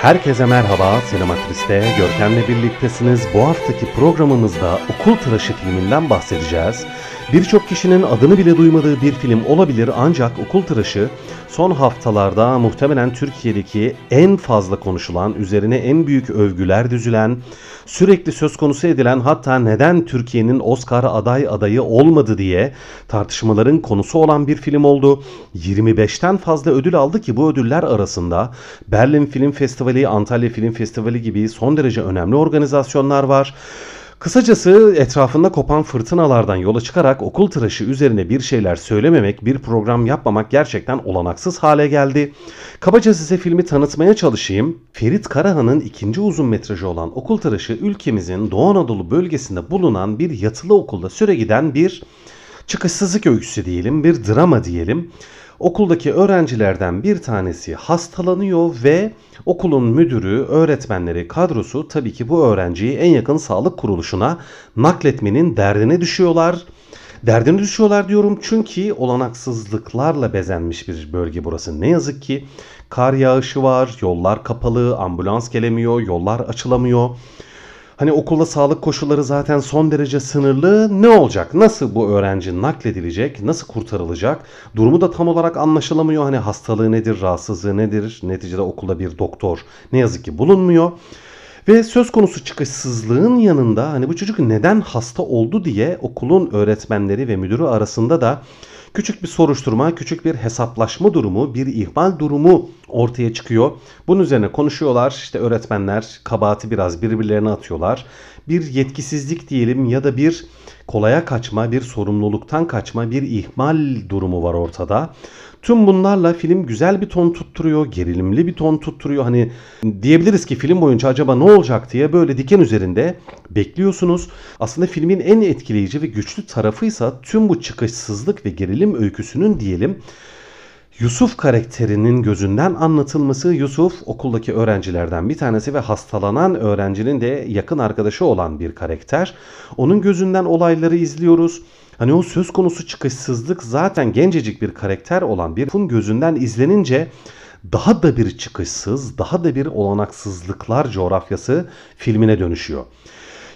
Herkese merhaba, Sinematris'te Görkem'le birliktesiniz. Bu haftaki programımızda Okul Tıraşı filminden bahsedeceğiz. Birçok kişinin adını bile duymadığı bir film olabilir ancak Okul Tıraşı son haftalarda muhtemelen Türkiye'deki en fazla konuşulan, üzerine en büyük övgüler düzülen, sürekli söz konusu edilen hatta neden Türkiye'nin Oscar aday adayı olmadı diye tartışmaların konusu olan bir film oldu. 25'ten fazla ödül aldı ki bu ödüller arasında Berlin Film Festivali, Antalya Film Festivali gibi son derece önemli organizasyonlar var. Kısacası etrafında kopan fırtınalardan yola çıkarak okul tıraşı üzerine bir şeyler söylememek, bir program yapmamak gerçekten olanaksız hale geldi. Kabaca size filmi tanıtmaya çalışayım. Ferit Karahan'ın ikinci uzun metrajı olan Okul Tıraşı ülkemizin Doğu Anadolu bölgesinde bulunan bir yatılı okulda süre giden bir çıkışsızlık öyküsü diyelim, bir drama diyelim. Okuldaki öğrencilerden bir tanesi hastalanıyor ve okulun müdürü, öğretmenleri, kadrosu tabii ki bu öğrenciyi en yakın sağlık kuruluşuna nakletmenin derdine düşüyorlar. Derdine düşüyorlar diyorum çünkü olanaksızlıklarla bezenmiş bir bölge burası. Ne yazık ki kar yağışı var, yollar kapalı, ambulans gelemiyor, yollar açılamıyor. Hani okulda sağlık koşulları zaten son derece sınırlı. Ne olacak? Nasıl bu öğrenci nakledilecek? Nasıl kurtarılacak? Durumu da tam olarak anlaşılamıyor. Hani hastalığı nedir, rahatsızlığı nedir? Neticede okulda bir doktor ne yazık ki bulunmuyor. Ve söz konusu çıkışsızlığın yanında hani bu çocuk neden hasta oldu diye okulun öğretmenleri ve müdürü arasında da Küçük bir soruşturma, küçük bir hesaplaşma durumu, bir ihmal durumu ortaya çıkıyor. Bunun üzerine konuşuyorlar. İşte öğretmenler kabahati biraz birbirlerine atıyorlar. Bir yetkisizlik diyelim ya da bir kolaya kaçma, bir sorumluluktan kaçma, bir ihmal durumu var ortada. Tüm bunlarla film güzel bir ton tutturuyor, gerilimli bir ton tutturuyor. Hani diyebiliriz ki film boyunca acaba ne olacak diye böyle diken üzerinde bekliyorsunuz. Aslında filmin en etkileyici ve güçlü tarafıysa tüm bu çıkışsızlık ve gerilim öyküsünün diyelim Yusuf karakterinin gözünden anlatılması Yusuf okuldaki öğrencilerden bir tanesi ve hastalanan öğrencinin de yakın arkadaşı olan bir karakter. Onun gözünden olayları izliyoruz. Hani o söz konusu çıkışsızlık zaten gencecik bir karakter olan bir fun gözünden izlenince daha da bir çıkışsız, daha da bir olanaksızlıklar coğrafyası filmine dönüşüyor.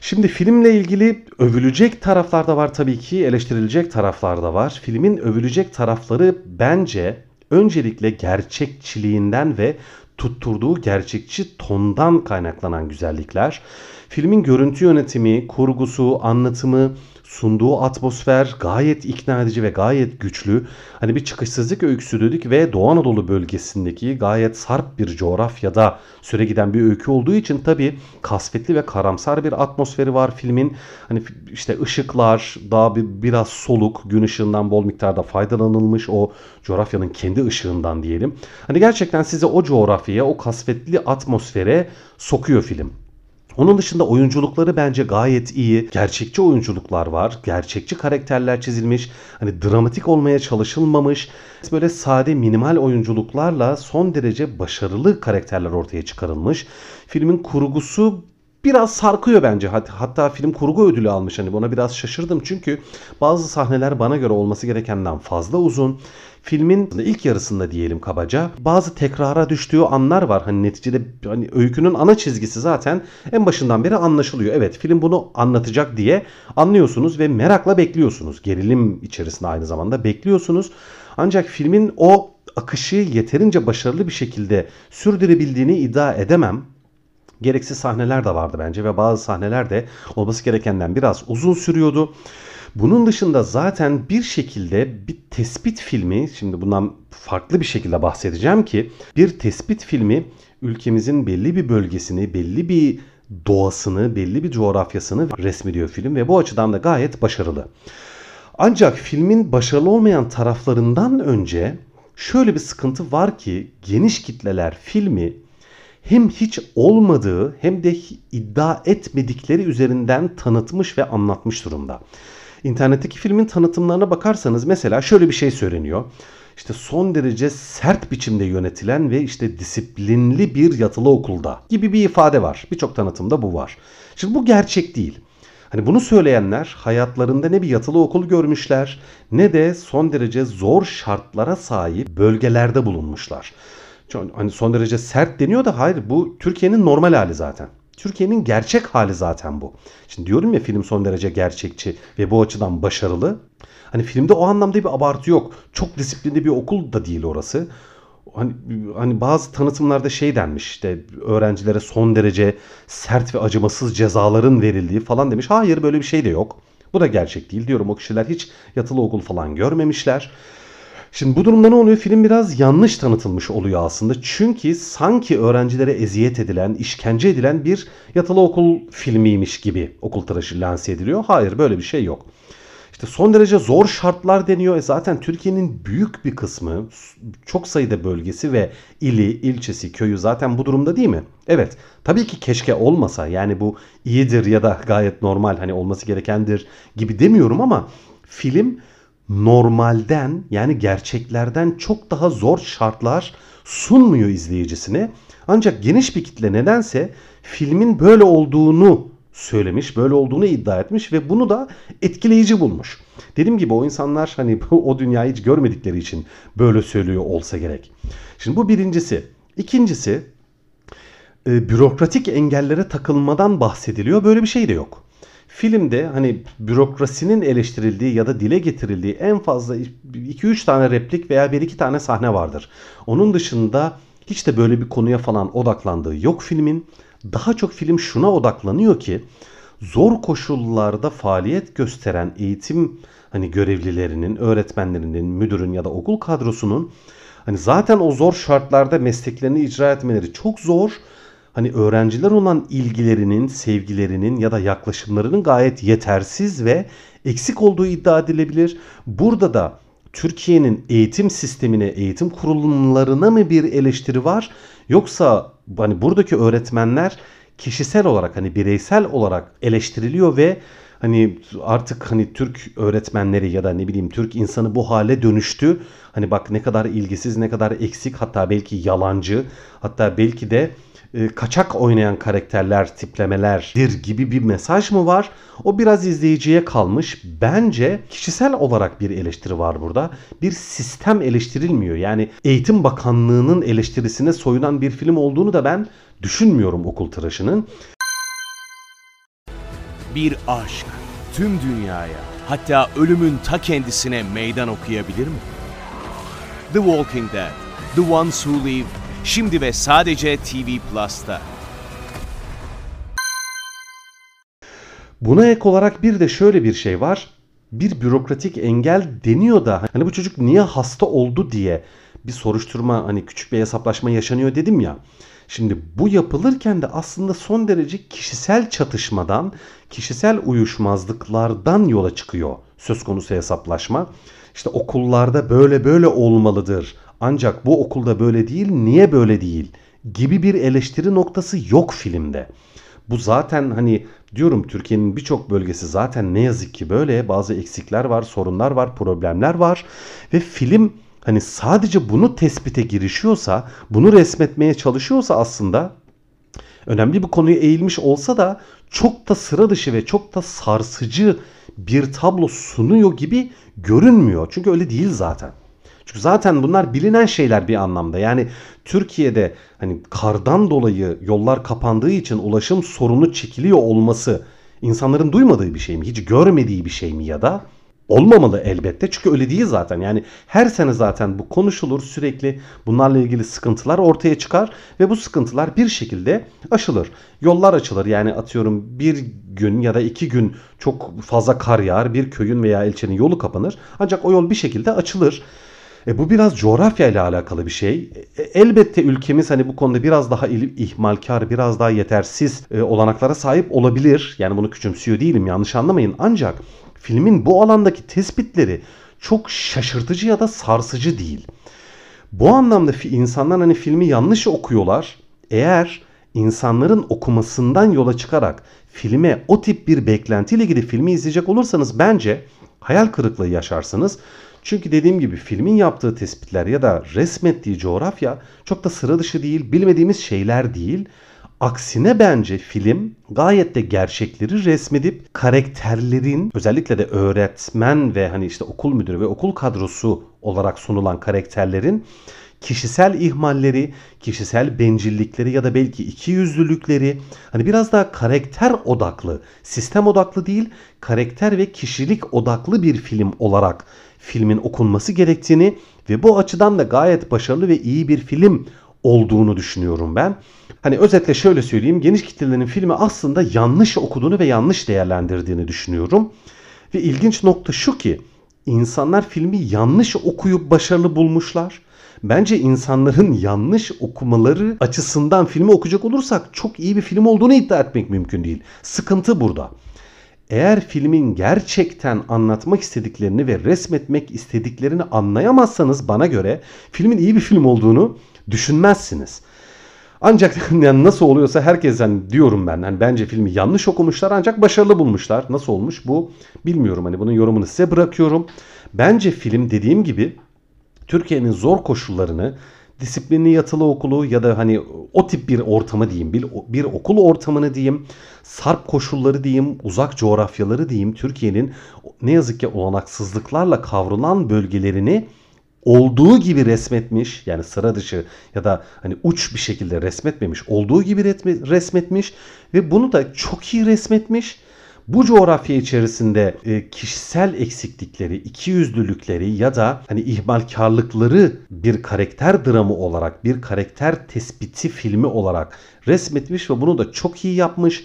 Şimdi filmle ilgili övülecek taraflar da var tabii ki, eleştirilecek taraflar da var. Filmin övülecek tarafları bence öncelikle gerçekçiliğinden ve tutturduğu gerçekçi tondan kaynaklanan güzellikler. Filmin görüntü yönetimi, kurgusu, anlatımı, sunduğu atmosfer gayet ikna edici ve gayet güçlü. Hani bir çıkışsızlık öyküsü dedik ve Doğu Anadolu bölgesindeki gayet sarp bir coğrafyada süre giden bir öykü olduğu için tabi kasvetli ve karamsar bir atmosferi var filmin. Hani işte ışıklar daha bir, biraz soluk, gün ışığından bol miktarda faydalanılmış o coğrafyanın kendi ışığından diyelim. Hani gerçekten size o coğrafyaya, o kasvetli atmosfere sokuyor film. Onun dışında oyunculukları bence gayet iyi. Gerçekçi oyunculuklar var. Gerçekçi karakterler çizilmiş. Hani dramatik olmaya çalışılmamış. Böyle sade minimal oyunculuklarla son derece başarılı karakterler ortaya çıkarılmış. Filmin kurgusu biraz sarkıyor bence. Hatta film kurgu ödülü almış. Hani buna biraz şaşırdım çünkü bazı sahneler bana göre olması gerekenden fazla uzun. Filmin ilk yarısında diyelim kabaca bazı tekrara düştüğü anlar var. Hani neticede hani öykünün ana çizgisi zaten en başından beri anlaşılıyor. Evet film bunu anlatacak diye anlıyorsunuz ve merakla bekliyorsunuz. Gerilim içerisinde aynı zamanda bekliyorsunuz. Ancak filmin o akışı yeterince başarılı bir şekilde sürdürebildiğini iddia edemem. Gereksiz sahneler de vardı bence ve bazı sahneler de olması gerekenden biraz uzun sürüyordu. Bunun dışında zaten bir şekilde bir tespit filmi, şimdi bundan farklı bir şekilde bahsedeceğim ki bir tespit filmi ülkemizin belli bir bölgesini, belli bir doğasını, belli bir coğrafyasını resmediyor film ve bu açıdan da gayet başarılı. Ancak filmin başarılı olmayan taraflarından önce şöyle bir sıkıntı var ki geniş kitleler filmi hem hiç olmadığı hem de iddia etmedikleri üzerinden tanıtmış ve anlatmış durumda. İnternetteki filmin tanıtımlarına bakarsanız mesela şöyle bir şey söyleniyor. İşte son derece sert biçimde yönetilen ve işte disiplinli bir yatılı okulda gibi bir ifade var. Birçok tanıtımda bu var. Şimdi bu gerçek değil. Hani bunu söyleyenler hayatlarında ne bir yatılı okul görmüşler ne de son derece zor şartlara sahip bölgelerde bulunmuşlar. Hani son derece sert deniyor da hayır bu Türkiye'nin normal hali zaten. Türkiye'nin gerçek hali zaten bu. Şimdi diyorum ya film son derece gerçekçi ve bu açıdan başarılı. Hani filmde o anlamda bir abartı yok. Çok disiplinli bir okul da değil orası. Hani, hani bazı tanıtımlarda şey denmiş işte öğrencilere son derece sert ve acımasız cezaların verildiği falan demiş. Hayır böyle bir şey de yok. Bu da gerçek değil diyorum. O kişiler hiç yatılı okul falan görmemişler. Şimdi bu durumda ne oluyor? Film biraz yanlış tanıtılmış oluyor aslında. Çünkü sanki öğrencilere eziyet edilen, işkence edilen bir yatılı okul filmiymiş gibi okul tıraşı lanse ediliyor. Hayır böyle bir şey yok. İşte son derece zor şartlar deniyor. E zaten Türkiye'nin büyük bir kısmı çok sayıda bölgesi ve ili, ilçesi, köyü zaten bu durumda değil mi? Evet. Tabii ki keşke olmasa. Yani bu iyidir ya da gayet normal hani olması gerekendir gibi demiyorum ama film normalden yani gerçeklerden çok daha zor şartlar sunmuyor izleyicisine. Ancak geniş bir kitle nedense filmin böyle olduğunu söylemiş, böyle olduğunu iddia etmiş ve bunu da etkileyici bulmuş. Dediğim gibi o insanlar hani o dünyayı hiç görmedikleri için böyle söylüyor olsa gerek. Şimdi bu birincisi. İkincisi e, bürokratik engellere takılmadan bahsediliyor. Böyle bir şey de yok. Filmde hani bürokrasinin eleştirildiği ya da dile getirildiği en fazla 2-3 tane replik veya 1-2 tane sahne vardır. Onun dışında hiç de böyle bir konuya falan odaklandığı yok filmin. Daha çok film şuna odaklanıyor ki zor koşullarda faaliyet gösteren eğitim hani görevlilerinin, öğretmenlerinin, müdürün ya da okul kadrosunun hani zaten o zor şartlarda mesleklerini icra etmeleri çok zor hani öğrenciler olan ilgilerinin, sevgilerinin ya da yaklaşımlarının gayet yetersiz ve eksik olduğu iddia edilebilir. Burada da Türkiye'nin eğitim sistemine, eğitim kurumlarına mı bir eleştiri var? Yoksa hani buradaki öğretmenler kişisel olarak hani bireysel olarak eleştiriliyor ve hani artık hani Türk öğretmenleri ya da ne bileyim Türk insanı bu hale dönüştü. Hani bak ne kadar ilgisiz, ne kadar eksik hatta belki yalancı, hatta belki de e, kaçak oynayan karakterler, tiplemelerdir gibi bir mesaj mı var? O biraz izleyiciye kalmış. Bence kişisel olarak bir eleştiri var burada. Bir sistem eleştirilmiyor. Yani Eğitim Bakanlığı'nın eleştirisine soyunan bir film olduğunu da ben düşünmüyorum okul tıraşının. Bir aşk tüm dünyaya hatta ölümün ta kendisine meydan okuyabilir mi? The Walking Dead, The Ones Who Live Şimdi ve sadece TV Plus'ta. Buna ek olarak bir de şöyle bir şey var. Bir bürokratik engel deniyor da hani bu çocuk niye hasta oldu diye bir soruşturma hani küçük bir hesaplaşma yaşanıyor dedim ya. Şimdi bu yapılırken de aslında son derece kişisel çatışmadan, kişisel uyuşmazlıklardan yola çıkıyor söz konusu hesaplaşma. İşte okullarda böyle böyle olmalıdır. Ancak bu okulda böyle değil, niye böyle değil gibi bir eleştiri noktası yok filmde. Bu zaten hani diyorum Türkiye'nin birçok bölgesi zaten ne yazık ki böyle bazı eksikler var, sorunlar var, problemler var ve film hani sadece bunu tespite girişiyorsa, bunu resmetmeye çalışıyorsa aslında önemli bir konuya eğilmiş olsa da çok da sıra dışı ve çok da sarsıcı bir tablo sunuyor gibi görünmüyor. Çünkü öyle değil zaten. Çünkü zaten bunlar bilinen şeyler bir anlamda. Yani Türkiye'de hani kardan dolayı yollar kapandığı için ulaşım sorunu çekiliyor olması insanların duymadığı bir şey mi? Hiç görmediği bir şey mi ya da? Olmamalı elbette çünkü öyle değil zaten. Yani her sene zaten bu konuşulur sürekli bunlarla ilgili sıkıntılar ortaya çıkar ve bu sıkıntılar bir şekilde aşılır. Yollar açılır yani atıyorum bir gün ya da iki gün çok fazla kar yağar bir köyün veya ilçenin yolu kapanır. Ancak o yol bir şekilde açılır. E, bu biraz coğrafya ile alakalı bir şey. E, elbette ülkemiz hani bu konuda biraz daha ihmalkar, biraz daha yetersiz e, olanaklara sahip olabilir. Yani bunu küçümsüyor değilim yanlış anlamayın. Ancak filmin bu alandaki tespitleri çok şaşırtıcı ya da sarsıcı değil. Bu anlamda insanlar hani filmi yanlış okuyorlar Eğer insanların okumasından yola çıkarak filme o tip bir beklentiyle gidip filmi izleyecek olursanız bence hayal kırıklığı yaşarsınız. Çünkü dediğim gibi filmin yaptığı tespitler ya da resmettiği coğrafya çok da sıra dışı değil, bilmediğimiz şeyler değil. Aksine bence film gayet de gerçekleri resmedip karakterlerin özellikle de öğretmen ve hani işte okul müdürü ve okul kadrosu olarak sunulan karakterlerin kişisel ihmalleri, kişisel bencillikleri ya da belki iki yüzlülükleri hani biraz daha karakter odaklı, sistem odaklı değil, karakter ve kişilik odaklı bir film olarak filmin okunması gerektiğini ve bu açıdan da gayet başarılı ve iyi bir film olduğunu düşünüyorum ben. Hani özetle şöyle söyleyeyim. Geniş kitlelerin filmi aslında yanlış okuduğunu ve yanlış değerlendirdiğini düşünüyorum. Ve ilginç nokta şu ki insanlar filmi yanlış okuyup başarılı bulmuşlar. Bence insanların yanlış okumaları açısından filmi okuyacak olursak çok iyi bir film olduğunu iddia etmek mümkün değil. Sıkıntı burada. Eğer filmin gerçekten anlatmak istediklerini ve resmetmek istediklerini anlayamazsanız bana göre filmin iyi bir film olduğunu düşünmezsiniz. Ancak yani nasıl oluyorsa herkes hani diyorum ben hani bence filmi yanlış okumuşlar ancak başarılı bulmuşlar. Nasıl olmuş bu bilmiyorum hani bunun yorumunu size bırakıyorum. Bence film dediğim gibi Türkiye'nin zor koşullarını disiplinli yatılı okulu ya da hani o tip bir ortamı diyeyim, bir, bir okul ortamını diyeyim, sarp koşulları diyeyim, uzak coğrafyaları diyeyim, Türkiye'nin ne yazık ki olanaksızlıklarla kavrulan bölgelerini olduğu gibi resmetmiş yani sıra dışı ya da hani uç bir şekilde resmetmemiş olduğu gibi resmetmiş ve bunu da çok iyi resmetmiş bu coğrafya içerisinde e, kişisel eksiklikleri, ikiyüzlülükleri ya da hani ihmalkarlıkları bir karakter dramı olarak, bir karakter tespiti filmi olarak resmetmiş ve bunu da çok iyi yapmış.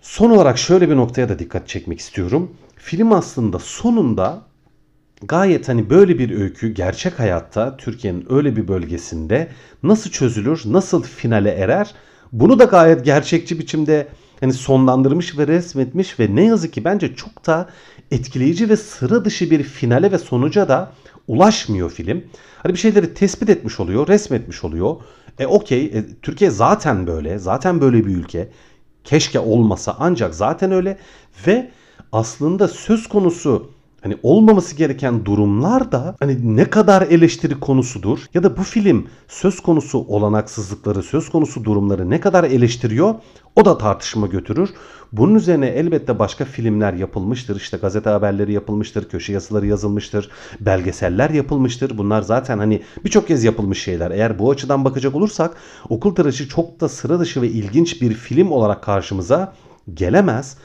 Son olarak şöyle bir noktaya da dikkat çekmek istiyorum. Film aslında sonunda gayet hani böyle bir öykü gerçek hayatta Türkiye'nin öyle bir bölgesinde nasıl çözülür, nasıl finale erer bunu da gayet gerçekçi biçimde hani sonlandırmış ve resmetmiş ve ne yazık ki bence çok da etkileyici ve sıra dışı bir finale ve sonuca da ulaşmıyor film. Hani bir şeyleri tespit etmiş oluyor, resmetmiş oluyor. E okey, e, Türkiye zaten böyle, zaten böyle bir ülke. Keşke olmasa ancak zaten öyle ve aslında söz konusu hani olmaması gereken durumlar da hani ne kadar eleştiri konusudur ya da bu film söz konusu olanaksızlıkları, söz konusu durumları ne kadar eleştiriyor o da tartışma götürür. Bunun üzerine elbette başka filmler yapılmıştır. İşte gazete haberleri yapılmıştır, köşe yazıları yazılmıştır, belgeseller yapılmıştır. Bunlar zaten hani birçok kez yapılmış şeyler. Eğer bu açıdan bakacak olursak Okul Tıraşı çok da sıra dışı ve ilginç bir film olarak karşımıza gelemez.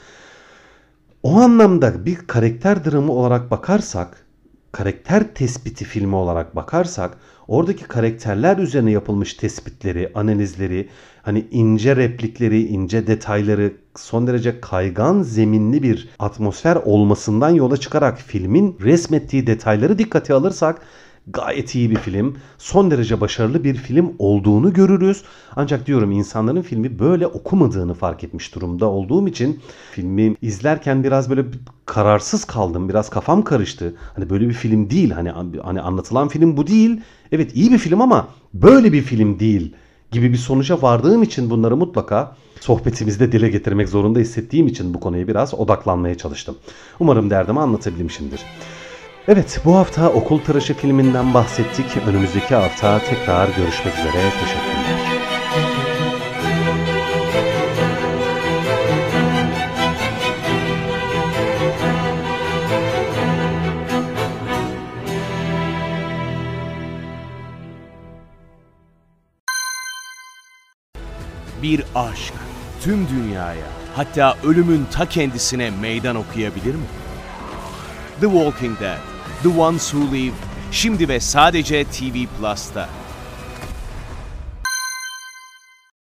O anlamda bir karakter dramı olarak bakarsak, karakter tespiti filmi olarak bakarsak, oradaki karakterler üzerine yapılmış tespitleri, analizleri, hani ince replikleri, ince detayları, son derece kaygan zeminli bir atmosfer olmasından yola çıkarak filmin resmettiği detayları dikkate alırsak gayet iyi bir film. Son derece başarılı bir film olduğunu görürüz. Ancak diyorum insanların filmi böyle okumadığını fark etmiş durumda olduğum için filmi izlerken biraz böyle kararsız kaldım. Biraz kafam karıştı. Hani böyle bir film değil. Hani hani anlatılan film bu değil. Evet iyi bir film ama böyle bir film değil gibi bir sonuca vardığım için bunları mutlaka sohbetimizde dile getirmek zorunda hissettiğim için bu konuya biraz odaklanmaya çalıştım. Umarım derdimi anlatabilmişimdir. Evet bu hafta Okul Tıraşı filminden bahsettik. Önümüzdeki hafta tekrar görüşmek üzere. Teşekkürler. Bir aşk tüm dünyaya hatta ölümün ta kendisine meydan okuyabilir mi? The Walking Dead The Ones Who Live şimdi ve sadece TV Plus'ta.